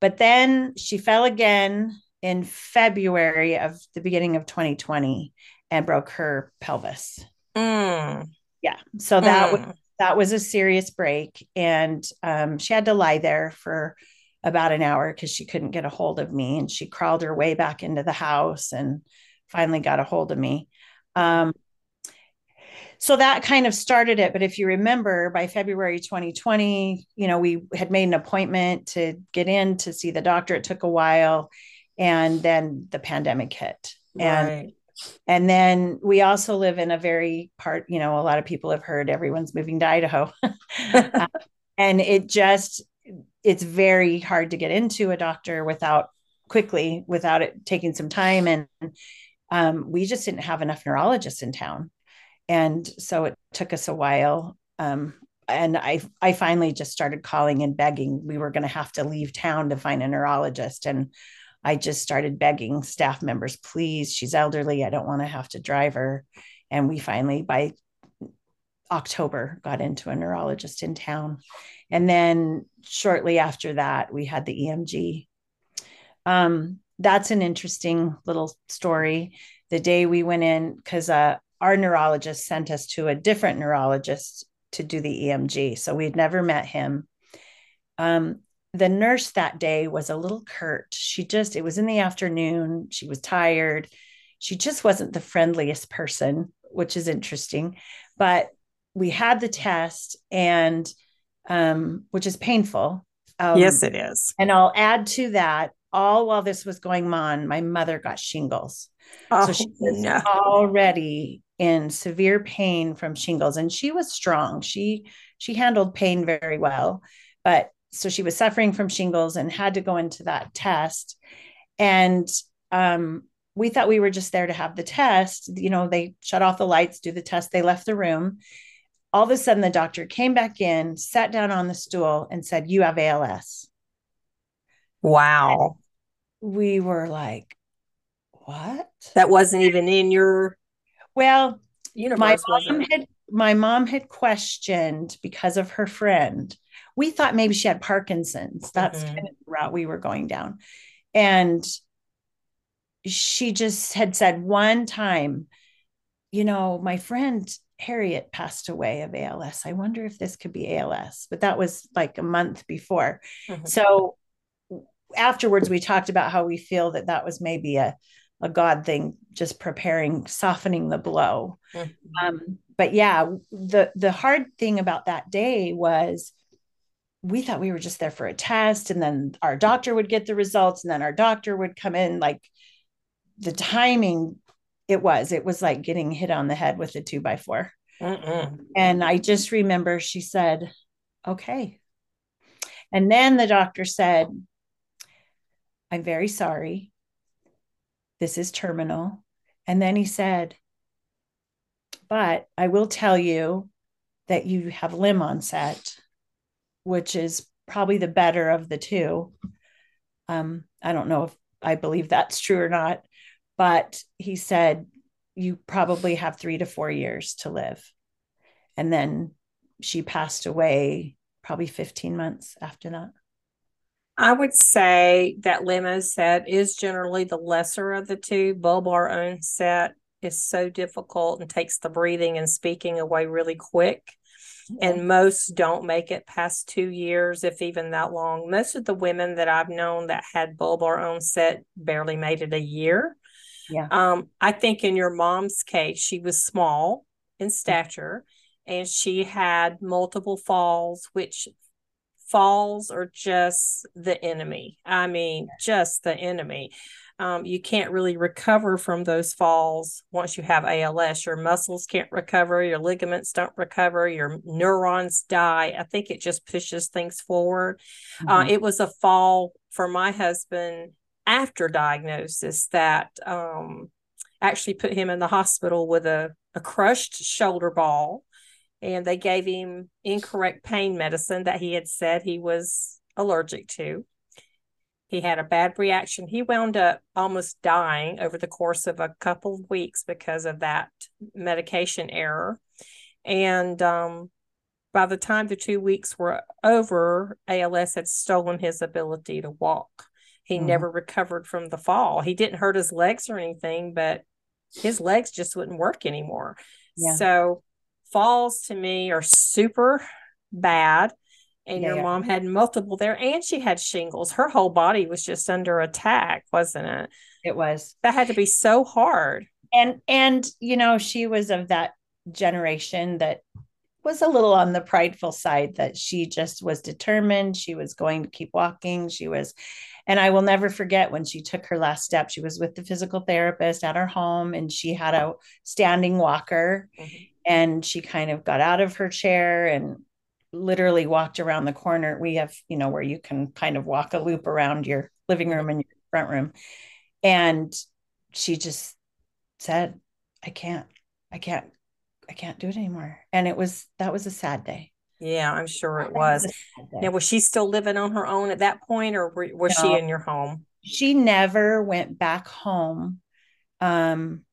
C: but then she fell again in February of the beginning of 2020 and broke her pelvis.
B: Mm.
C: Yeah. So that
B: Mm.
C: was that was a serious break. And um, she had to lie there for about an hour because she couldn't get a hold of me. And she crawled her way back into the house and finally got a hold of me. Um, so that kind of started it. But if you remember, by February 2020, you know, we had made an appointment to get in to see the doctor. It took a while. And then the pandemic hit. And
B: Right.
C: and then we also live in a very part, you know, a lot of people have heard everyone's moving to Idaho. Uh, and it just, it's very hard to get into a doctor without quickly, without it taking some time. And um, we just didn't have enough neurologists in town. And so it took us a while. Um, and I, I finally just started calling and begging. We were going to have to leave town to find a neurologist. And I just started begging staff members, please, she's elderly. I don't want to have to drive her. And we finally, by October, got into a neurologist in town. And then shortly after that, we had the EMG. Um, that's an interesting little story. The day we went in, because uh, our neurologist sent us to a different neurologist to do the EMG. So we'd never met him. Um, the nurse that day was a little curt. She just, it was in the afternoon. She was tired. She just wasn't the friendliest person, which is interesting. But we had the test, and um, which is painful. Um,
B: yes, it is.
C: And I'll add to that, all while this was going on, my mother got shingles.
B: Oh,
C: so she was
B: no.
C: already in severe pain from shingles, and she was strong. She she handled pain very well, but so she was suffering from shingles and had to go into that test. And um, we thought we were just there to have the test. You know, they shut off the lights, do the test, they left the room. All of a sudden, the doctor came back in, sat down on the stool, and said, You have ALS.
B: Wow.
C: We were like, What?
B: That wasn't even in your
C: Well,
B: universe,
C: my mom had my mom had questioned because of her friend. We thought maybe she had Parkinson's. That's
B: Mhm.
C: kind of the route we were going down. And she just had said one time, you know, my friend Harriet passed away of ALS. I wonder if this could be ALS. But that was like a month before.
B: Mhm.
C: So afterwards, we talked about how we feel that that was maybe a, a God thing, just preparing, softening the blow.
B: Mhm.
C: Um, but yeah, the the hard thing about that day was we thought we were just there for a test, and then our doctor would get the results, and then our doctor would come in. Like the timing, it was it was like getting hit on the head with a two by four.
B: Mm-mm.
C: And I just remember she said, "Okay," and then the doctor said, "I'm very sorry. This is terminal." And then he said, but I will tell you that you have limb onset, which is probably the better of the two. Um, I don't know if I believe that's true or not, but he said you probably have three to four years to live. And then she passed away probably 15 months after that.
B: I would say that limb onset is generally the lesser of the two. Bulbar onset is so difficult and takes the breathing and speaking away really quick. And most don't make it past two years, if even that long. Most of the women that I've known that had bulbar onset barely made it a year.
C: Yeah.
B: Um, I think in your mom's case, she was small in stature and she had multiple falls, which falls are just the enemy. I mean, just the enemy. Um, you can't really recover from those falls once you have ALS. Your muscles can't recover, your ligaments don't recover, your neurons die. I think it just pushes things forward. Uh,
C: Mhm.
B: it was a fall for my husband after diagnosis that um, actually put him in the hospital with a, a crushed shoulder ball. And they gave him incorrect pain medicine that he had said he was allergic to. He had a bad reaction. He wound up almost dying over the course of a couple of weeks because of that medication error. And um, by the time the two weeks were over, ALS had stolen his ability to walk. He mm-hmm. never recovered from the fall. He didn't hurt his legs or anything, but his legs just wouldn't work anymore. Yeah. So falls to me are super bad and yeah. your mom had multiple there and she had shingles her whole body was just under attack wasn't it
C: it was
B: that had to be so hard
C: and and you know she was of that generation that was a little on the prideful side that she just was determined she was going to keep walking she was and i will never forget when she took her last step she was with the physical therapist at her home and she had a standing walker mm-hmm. and she kind of got out of her chair and literally walked around the corner. We have, you know, where you can kind of walk a loop around your living room and your front room. And she just said, I can't, I can't, I can't do it anymore. And it was, that was a sad day.
B: Yeah, I'm sure it was. now, was she still living on her own at that point or was no, she in your home?
C: She never went back home. Um,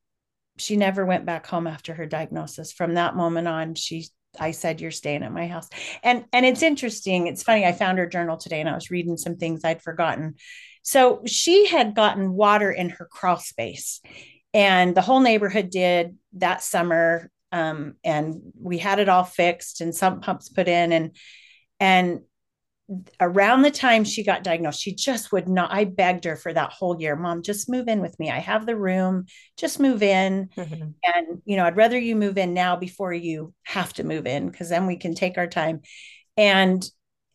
C: she never went back home after her diagnosis. From that moment on, she I said you're staying at my house. And and it's interesting. It's funny. I found her journal today and I was reading some things I'd forgotten. So she had gotten water in her crawl space. And the whole neighborhood did that summer. Um, and we had it all fixed and some pumps put in and and around the time she got diagnosed, she just would not. I begged her for that whole year, Mom, just move in with me. I have the room, just move in. Mm-hmm. And, you know, I'd rather you move in now before you have to move in because then we can take our time. And,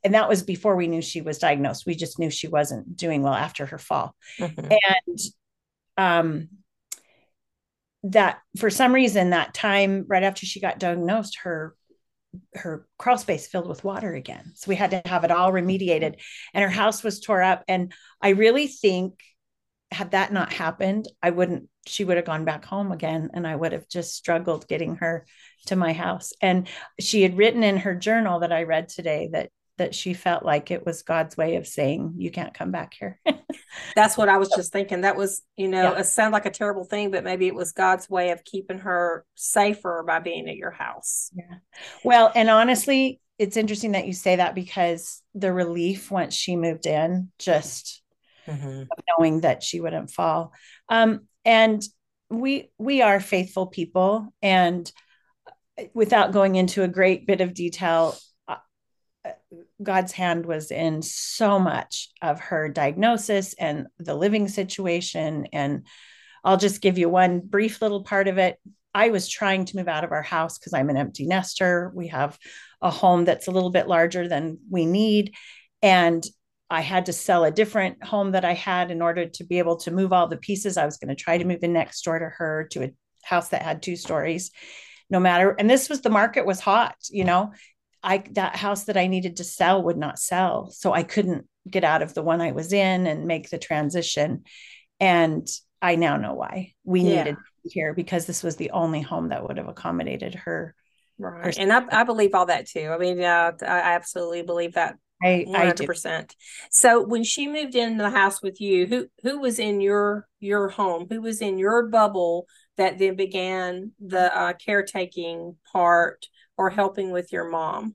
C: and that was before we knew she was diagnosed. We just knew she wasn't doing well after her fall. Mm-hmm. And, um, that for some reason that time right after she got diagnosed her her crawl space filled with water again. So we had to have it all remediated and her house was tore up. And I really think had that not happened, I wouldn't, she would have gone back home again and I would have just struggled getting her to my house. And she had written in her journal that I read today that that she felt like it was God's way of saying, you can't come back here.
B: That's what I was just thinking. That was, you know, yeah. it sounded like a terrible thing, but maybe it was God's way of keeping her safer by being at your house.
C: Yeah. Well, and honestly, it's interesting that you say that because the relief once she moved in, just mm-hmm. knowing that she wouldn't fall. Um, and we we are faithful people and without going into a great bit of detail God's hand was in so much of her diagnosis and the living situation. And I'll just give you one brief little part of it. I was trying to move out of our house because I'm an empty nester. We have a home that's a little bit larger than we need. And I had to sell a different home that I had in order to be able to move all the pieces. I was going to try to move in next door to her to a house that had two stories no matter and this was the market was hot you know I that house that I needed to sell would not sell. So I couldn't get out of the one I was in and make the transition. And I now know why we yeah. needed here because this was the only home that would have accommodated her.
B: Right. Her and I, I believe all that too. I mean, uh, I absolutely believe that. I, 100%. I so when she moved into the house with you, who who was in your your home? Who was in your bubble that then began the uh, caretaking part or helping with your mom?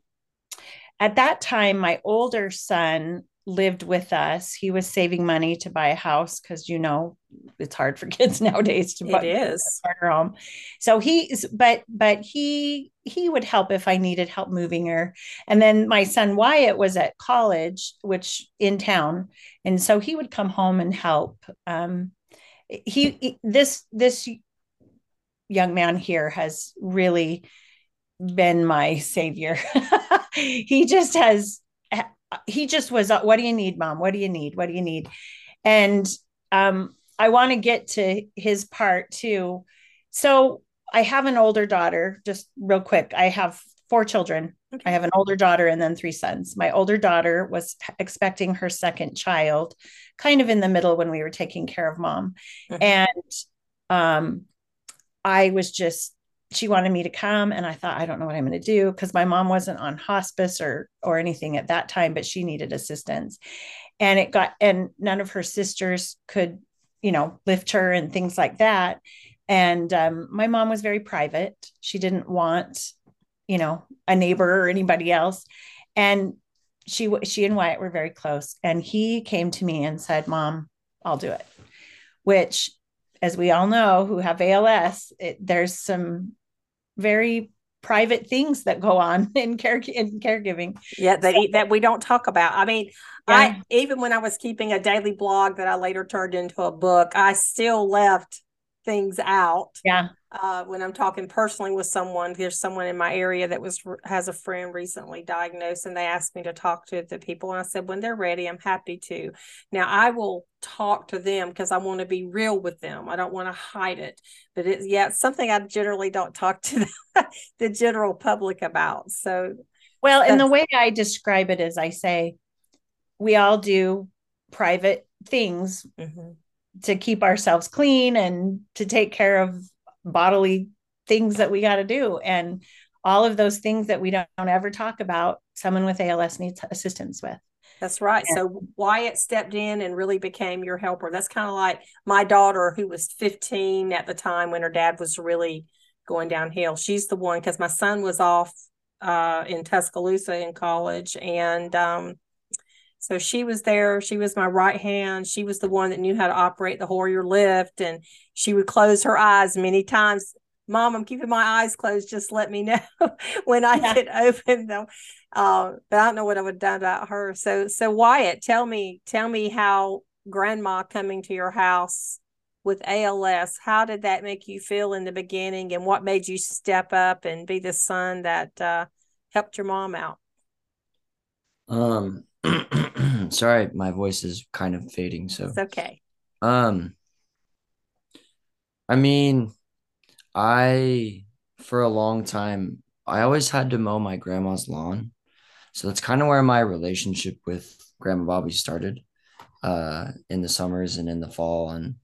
C: At that time, my older son lived with us. He was saving money to buy a house because you know it's hard for kids nowadays to buy
B: it is
C: a home. So he's but but he he would help if I needed help moving her. And then my son Wyatt was at college, which in town, and so he would come home and help. Um, he this this young man here has really been my savior. he just has he just was what do you need mom? What do you need? What do you need? And um i want to get to his part too. So i have an older daughter just real quick. I have four children. Okay. i have an older daughter and then three sons. My older daughter was expecting her second child kind of in the middle when we were taking care of mom. Mm-hmm. and um i was just she wanted me to come and i thought i don't know what i'm going to do because my mom wasn't on hospice or or anything at that time but she needed assistance. And it got and none of her sisters could you know lift her and things like that. And um, my mom was very private. She didn't want you know a neighbor or anybody else. And she she and Wyatt were very close and he came to me and said mom I'll do it which as we all know who have ALS it, there's some very private things that go on in care in caregiving.
B: Yeah, that that we don't talk about. I mean, yeah. I even when I was keeping a daily blog that I later turned into a book, I still left things out.
C: Yeah.
B: Uh, when I'm talking personally with someone, there's someone in my area that was has a friend recently diagnosed, and they asked me to talk to the people, and I said when they're ready, I'm happy to. Now I will talk to them because I want to be real with them. I don't want to hide it, but it's yeah, it's something I generally don't talk to the, the general public about. So,
C: well, and the way I describe it is, I say we all do private things. Mm-hmm to keep ourselves clean and to take care of bodily things that we got to do. And all of those things that we don't, don't, ever talk about someone with als needs assistance with.
B: That's right. Yeah. so wyatt stepped in and really became your helper. That's kind of like my daughter who was 15 at the time when her dad was really going downhill. She's the one because my son was off uh, in tuscaloosa in college and um, so she was there. She was my right hand. She was the one that knew how to operate the Hoyer lift. And she would close her eyes many times. Mom, I'm keeping my eyes closed. Just let me know when I yeah. can open them. Uh, but I don't know what I would have done about her. So, so Wyatt, tell me, tell me how grandma coming to your house with ALS, how did that make you feel in the beginning and what made you step up and be the son that uh, helped your mom out?
D: Um, sorry, my voice is kind of fading. So
B: it's okay.
D: Um, I mean, I for a long time I always had to mow my grandma's lawn, so that's kind of where my relationship with Grandma Bobby started. Uh, in the summers and in the fall, and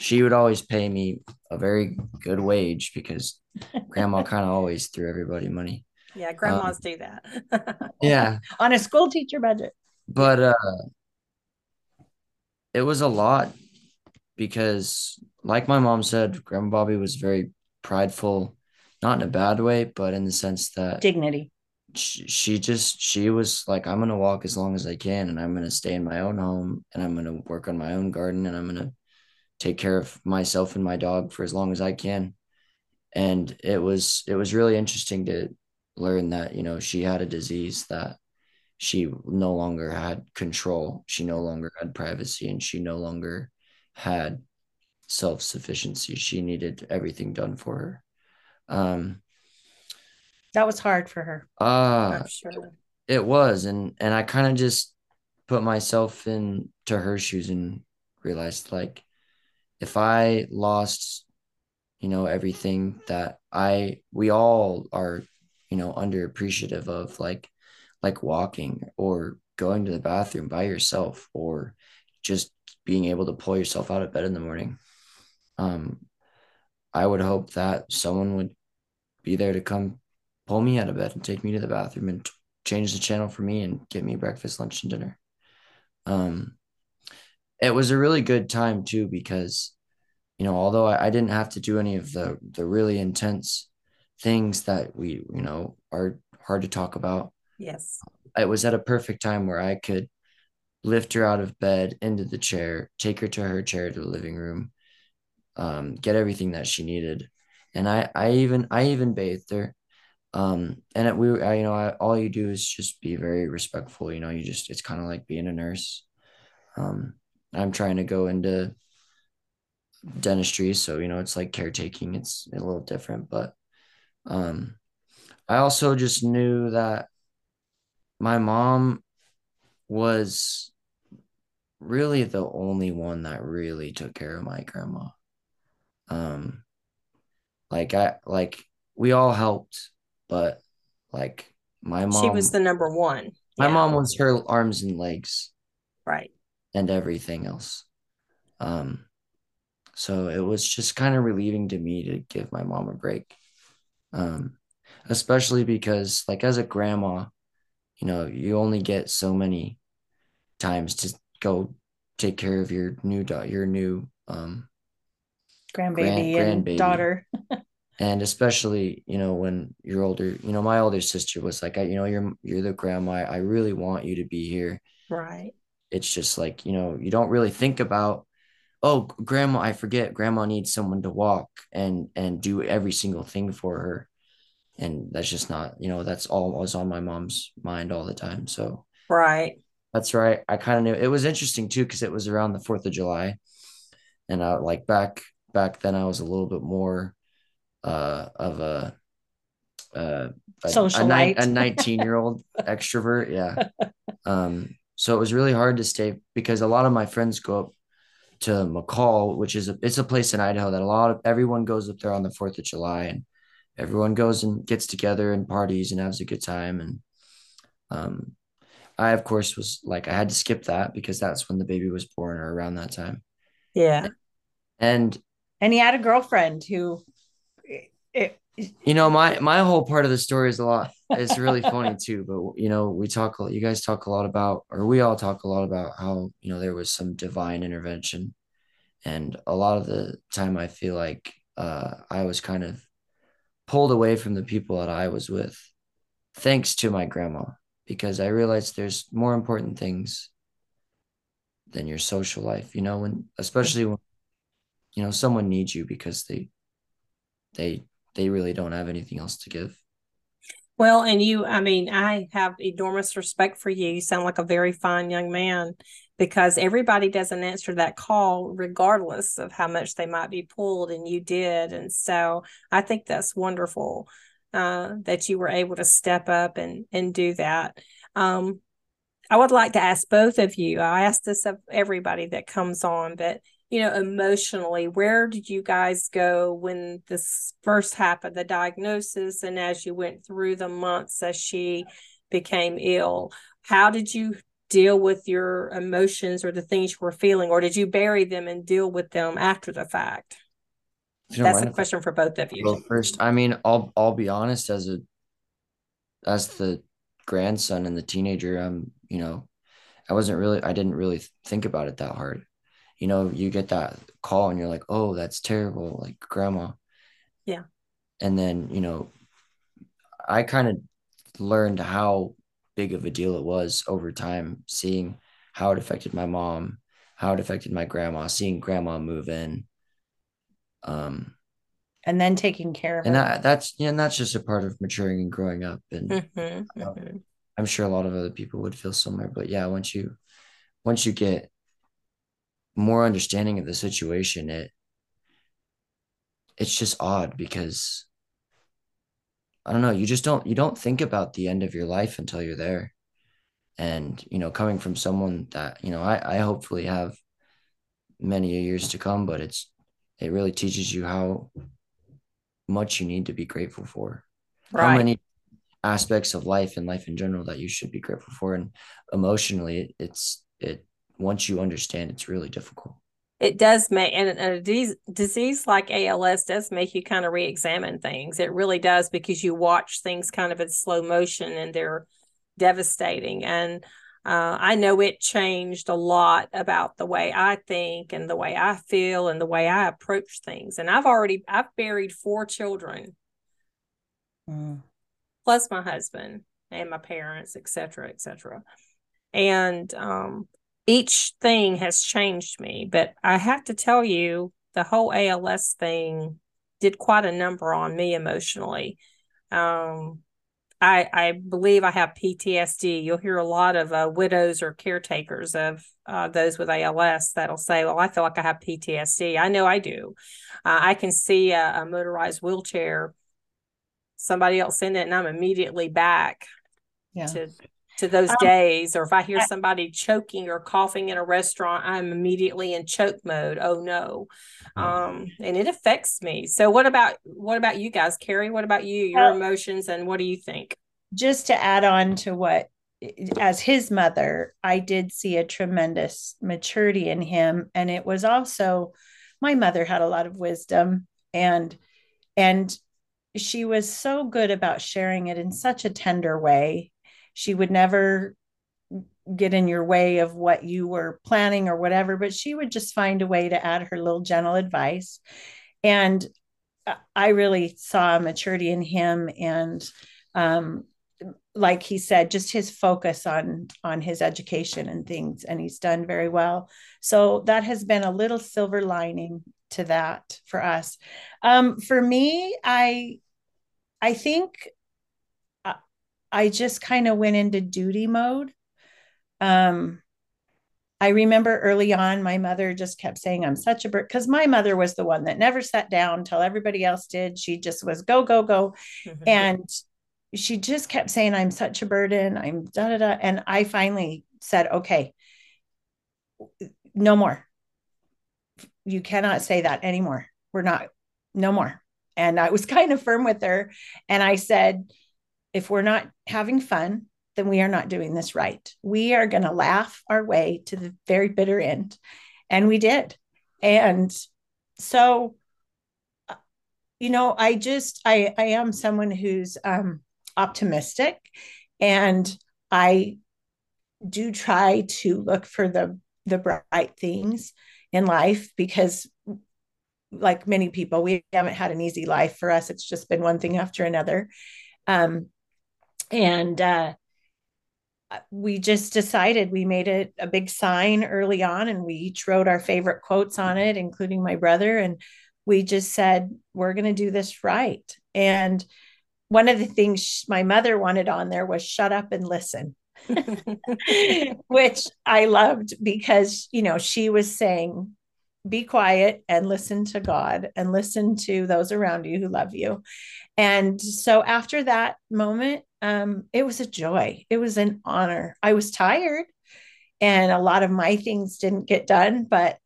D: she would always pay me a very good wage because Grandma kind of always threw everybody money.
B: Yeah, grandmas um, do that.
D: yeah,
C: on a school teacher budget
D: but uh it was a lot because like my mom said grandma bobby was very prideful not in a bad way but in the sense that
C: dignity.
D: she, she just she was like i'm gonna walk as long as i can and i'm gonna stay in my own home and i'm gonna work on my own garden and i'm gonna take care of myself and my dog for as long as i can. And it was it was really interesting to learn that you know she had a disease that she no longer had control. She no longer had privacy and she no longer had self sufficiency. She needed everything done for her. Um,
C: that was hard for her.
D: Uh, sure. it was. And, and I kind of just put myself into her shoes and realized like, if I lost, you know, everything that I, we all are, you know, underappreciative of, like, like walking or going to the bathroom by yourself or just being able to pull yourself out of bed in the morning. Um, I would hope that someone would be there to come pull me out of bed and take me to the bathroom and change the channel for me and get me breakfast, lunch, and dinner. Um, it was a really good time too because, you know, although I, I didn't have to do any of the the really intense things that we, you know, are hard to talk about.
B: Yes.
D: It was at a perfect time where I could lift her out of bed into the chair, take her to her chair to the living room, um, get everything that she needed. And I, I even, I even bathed her. Um, and it, we, I, you know, I, all you do is just be very respectful. You know, you just, it's kind of like being a nurse. Um, I'm trying to go into dentistry. So, you know, it's like caretaking. It's a little different, but, um, I also just knew that my mom was really the only one that really took care of my grandma. Um like I like we all helped, but like my mom
B: She was the number one.
D: My yeah. mom was her arms and legs.
B: Right.
D: And everything else. Um so it was just kind of relieving to me to give my mom a break. Um especially because like as a grandma, you know you only get so many times to go take care of your new daughter, your new um,
C: grandbaby grand, and grandbaby. daughter.
D: and especially, you know, when you're older, you know, my older sister was like, I, you know, you're you're the grandma. I really want you to be here.
B: Right.
D: It's just like, you know, you don't really think about oh grandma i forget grandma needs someone to walk and and do every single thing for her and that's just not you know that's all was on my mom's mind all the time so.
B: Right.
D: That's right. I kind of knew it was interesting too because it was around the fourth of july and i like back back then i was a little bit more uh of a uh
C: Socialite.
D: a, a 19 year old extrovert yeah. Um so it was really hard to stay because a lot of my friends go up to McCall, which is a it's a place in Idaho that a lot of everyone goes up there on the Fourth of July, and everyone goes and gets together and parties and has a good time. And um, I of course was like I had to skip that because that's when the baby was born or around that time.
B: Yeah,
D: and
C: and he had a girlfriend who. It,
D: you know my my whole part of the story is a lot it's really funny too but you know we talk you guys talk a lot about or we all talk a lot about how you know there was some divine intervention and a lot of the time i feel like uh, i was kind of pulled away from the people that i was with thanks to my grandma because i realized there's more important things than your social life you know when especially when you know someone needs you because they they they really don't have anything else to give
B: well, and you, I mean, I have enormous respect for you. You sound like a very fine young man because everybody doesn't answer that call regardless of how much they might be pulled, and you did. And so I think that's wonderful uh, that you were able to step up and and do that. Um, I would like to ask both of you. I ask this of everybody that comes on, but you know, emotionally, where did you guys go when this first happened, the diagnosis, and as you went through the months as she became ill? How did you deal with your emotions or the things you were feeling, or did you bury them and deal with them after the fact? That's a question for both of you.
D: Well, first, I mean, I'll I'll be honest as a as the grandson and the teenager, I'm you know, I wasn't really I didn't really think about it that hard you know, you get that call and you're like, oh, that's terrible, like grandma.
B: Yeah.
D: And then, you know, I kind of learned how big of a deal it was over time, seeing how it affected my mom, how it affected my grandma, seeing grandma move in. Um,
C: and then taking care of
D: and that, that's yeah, and that's just a part of maturing and growing up. And
B: mm-hmm, mm-hmm.
D: I'm sure a lot of other people would feel similar. But yeah, once you once you get more understanding of the situation, it it's just odd because I don't know, you just don't you don't think about the end of your life until you're there. And, you know, coming from someone that, you know, I, I hopefully have many years to come, but it's it really teaches you how much you need to be grateful for. Right. How many aspects of life and life in general that you should be grateful for. And emotionally, it's it once you understand, it's really difficult.
B: It does make, and a disease, disease like ALS does make you kind of re examine things. It really does because you watch things kind of in slow motion and they're devastating. And uh, I know it changed a lot about the way I think and the way I feel and the way I approach things. And I've already I've buried four children, mm. plus my husband and my parents, et cetera, et cetera. And um, each thing has changed me. But I have to tell you, the whole ALS thing did quite a number on me emotionally. Um, I, I believe I have PTSD. You'll hear a lot of uh, widows or caretakers of uh, those with ALS that'll say, Well, I feel like I have PTSD. I know I do. Uh, I can see a, a motorized wheelchair, somebody else in it, and I'm immediately back yeah. to to those um, days or if i hear somebody choking or coughing in a restaurant i'm immediately in choke mode. Oh no. Oh. um and it affects me. So what about what about you guys Kerri? What about you your emotions and what do you think?
C: Just to add on to what as his mother i did see a tremendous maturity in him and it was also my mother had a lot of wisdom and and she was so good about sharing it in such a tender way she would never get in your way of what you were planning or whatever, but she would just find a way to add her little gentle advice. And I really saw maturity in him and um, like he said just his focus on on his education and things and he's done very well so that has been a little silver lining to that for us um, for me i i think I just kind of went into duty mode um, I remember early on, my mother just kept saying, I'm such a bird. Because my mother was the one that never sat down until everybody else did. She just was go, go, go. Mm-hmm. And she just kept saying, I'm such a burden. I'm da da da. And I finally said, okay, no more. You cannot say that anymore. We're not, no more. And I was kind of firm with her. And I said, if we're not having fun, then we are not doing this right. We are going to laugh our way to the very bitter end. And we did. And so, uh, you know, I just, I, I am someone who's um, optimistic and I do try to look for the, the bright things in life because like many people, we haven't had an easy life for us. It's just been one thing after another. Um, and, uh, we just decided we made it a big sign early on and we each wrote our favorite quotes on it including my brother. And we just said we're going to do this right. And one of the things my mother wanted on there was shut up and listen which i loved because you know she was saying be quiet and listen to god and listen to those around you who love you and so after that moment um, it was a joy. It was an honor. I was tired and a lot of my things didn't get done, but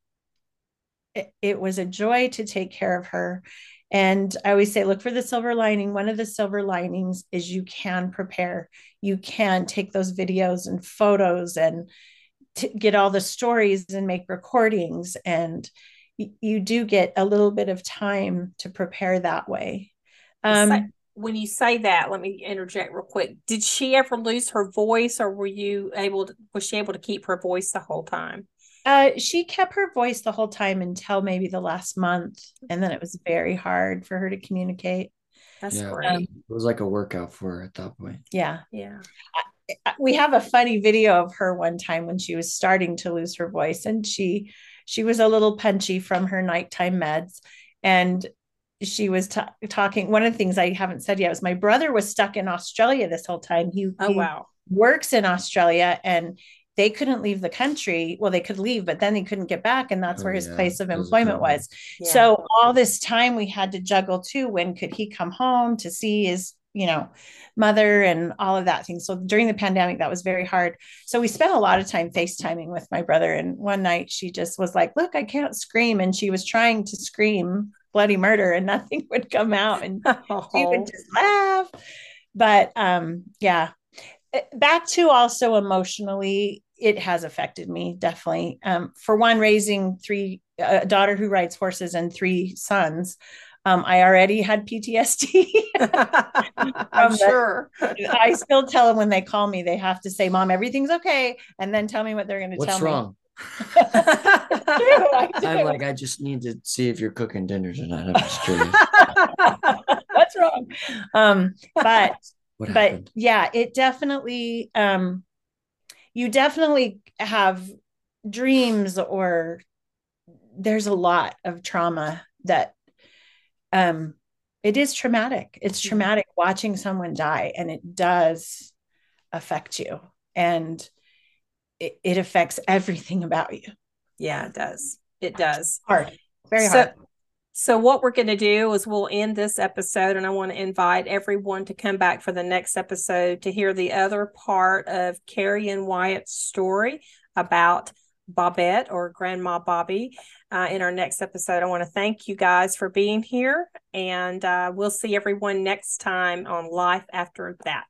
C: it, it was a joy to take care of her. And I always say, look for the silver lining. One of the silver linings is you can prepare, you can take those videos and photos and t- get all the stories and make recordings. And y- you do get a little bit of time to prepare that way. Um,
B: when you say that, let me interject real quick. Did she ever lose her voice, or were you able? To, was she able to keep her voice the whole time?
C: Uh, she kept her voice the whole time until maybe the last month, and then it was very hard for her to communicate.
B: That's yeah, great. Um,
D: it was like a workout for her at that point.
C: Yeah,
B: yeah.
C: I, we have a funny video of her one time when she was starting to lose her voice, and she she was a little punchy from her nighttime meds, and she was t- talking. One of the things I haven't said yet was my brother was stuck in Australia this whole time. He,
B: oh,
C: he
B: wow.
C: works in Australia and they couldn't leave the country. Well, they could leave, but then they couldn't get back. And that's oh, where his yeah. place of employment was. Yeah. So all this time we had to juggle too. When could he come home to see his, you know, mother and all of that thing. So during the pandemic, that was very hard. So we spent a lot of time FaceTiming with my brother. And one night she just was like, look, I can't scream. And she was trying to scream bloody murder and nothing would come out and oh. she would just laugh but um yeah eh, back to also emotionally it has affected me definitely um for one raising three a daughter who rides horses and three sons um, I already had PTSD.
B: I'm sure.
C: I still tell them when they call me, they have to say, "Mom, everything's okay," and then tell me what they're going to tell
D: me.
C: What's?
D: I'm like, I just need to see if you're cooking dinner tonight. I'm just curious.
C: What's wrong? Um, but but yeah, it definitely um you definitely have dreams or there's a lot of trauma that um it is traumatic. It's mm-hmm. traumatic watching someone die and it does affect you. And it, it affects everything about you.
B: Yeah, it does. It does.
C: Hard. Very so, hard.
B: So what we're going to do is we'll end this episode and I want to invite everyone to come back for the next episode to hear the other part of Kerri and Wyatt's story about Bobette or Grandma Bobby uh, in our next episode. I want to thank you guys for being here and uh, we'll see everyone next time on Life After That.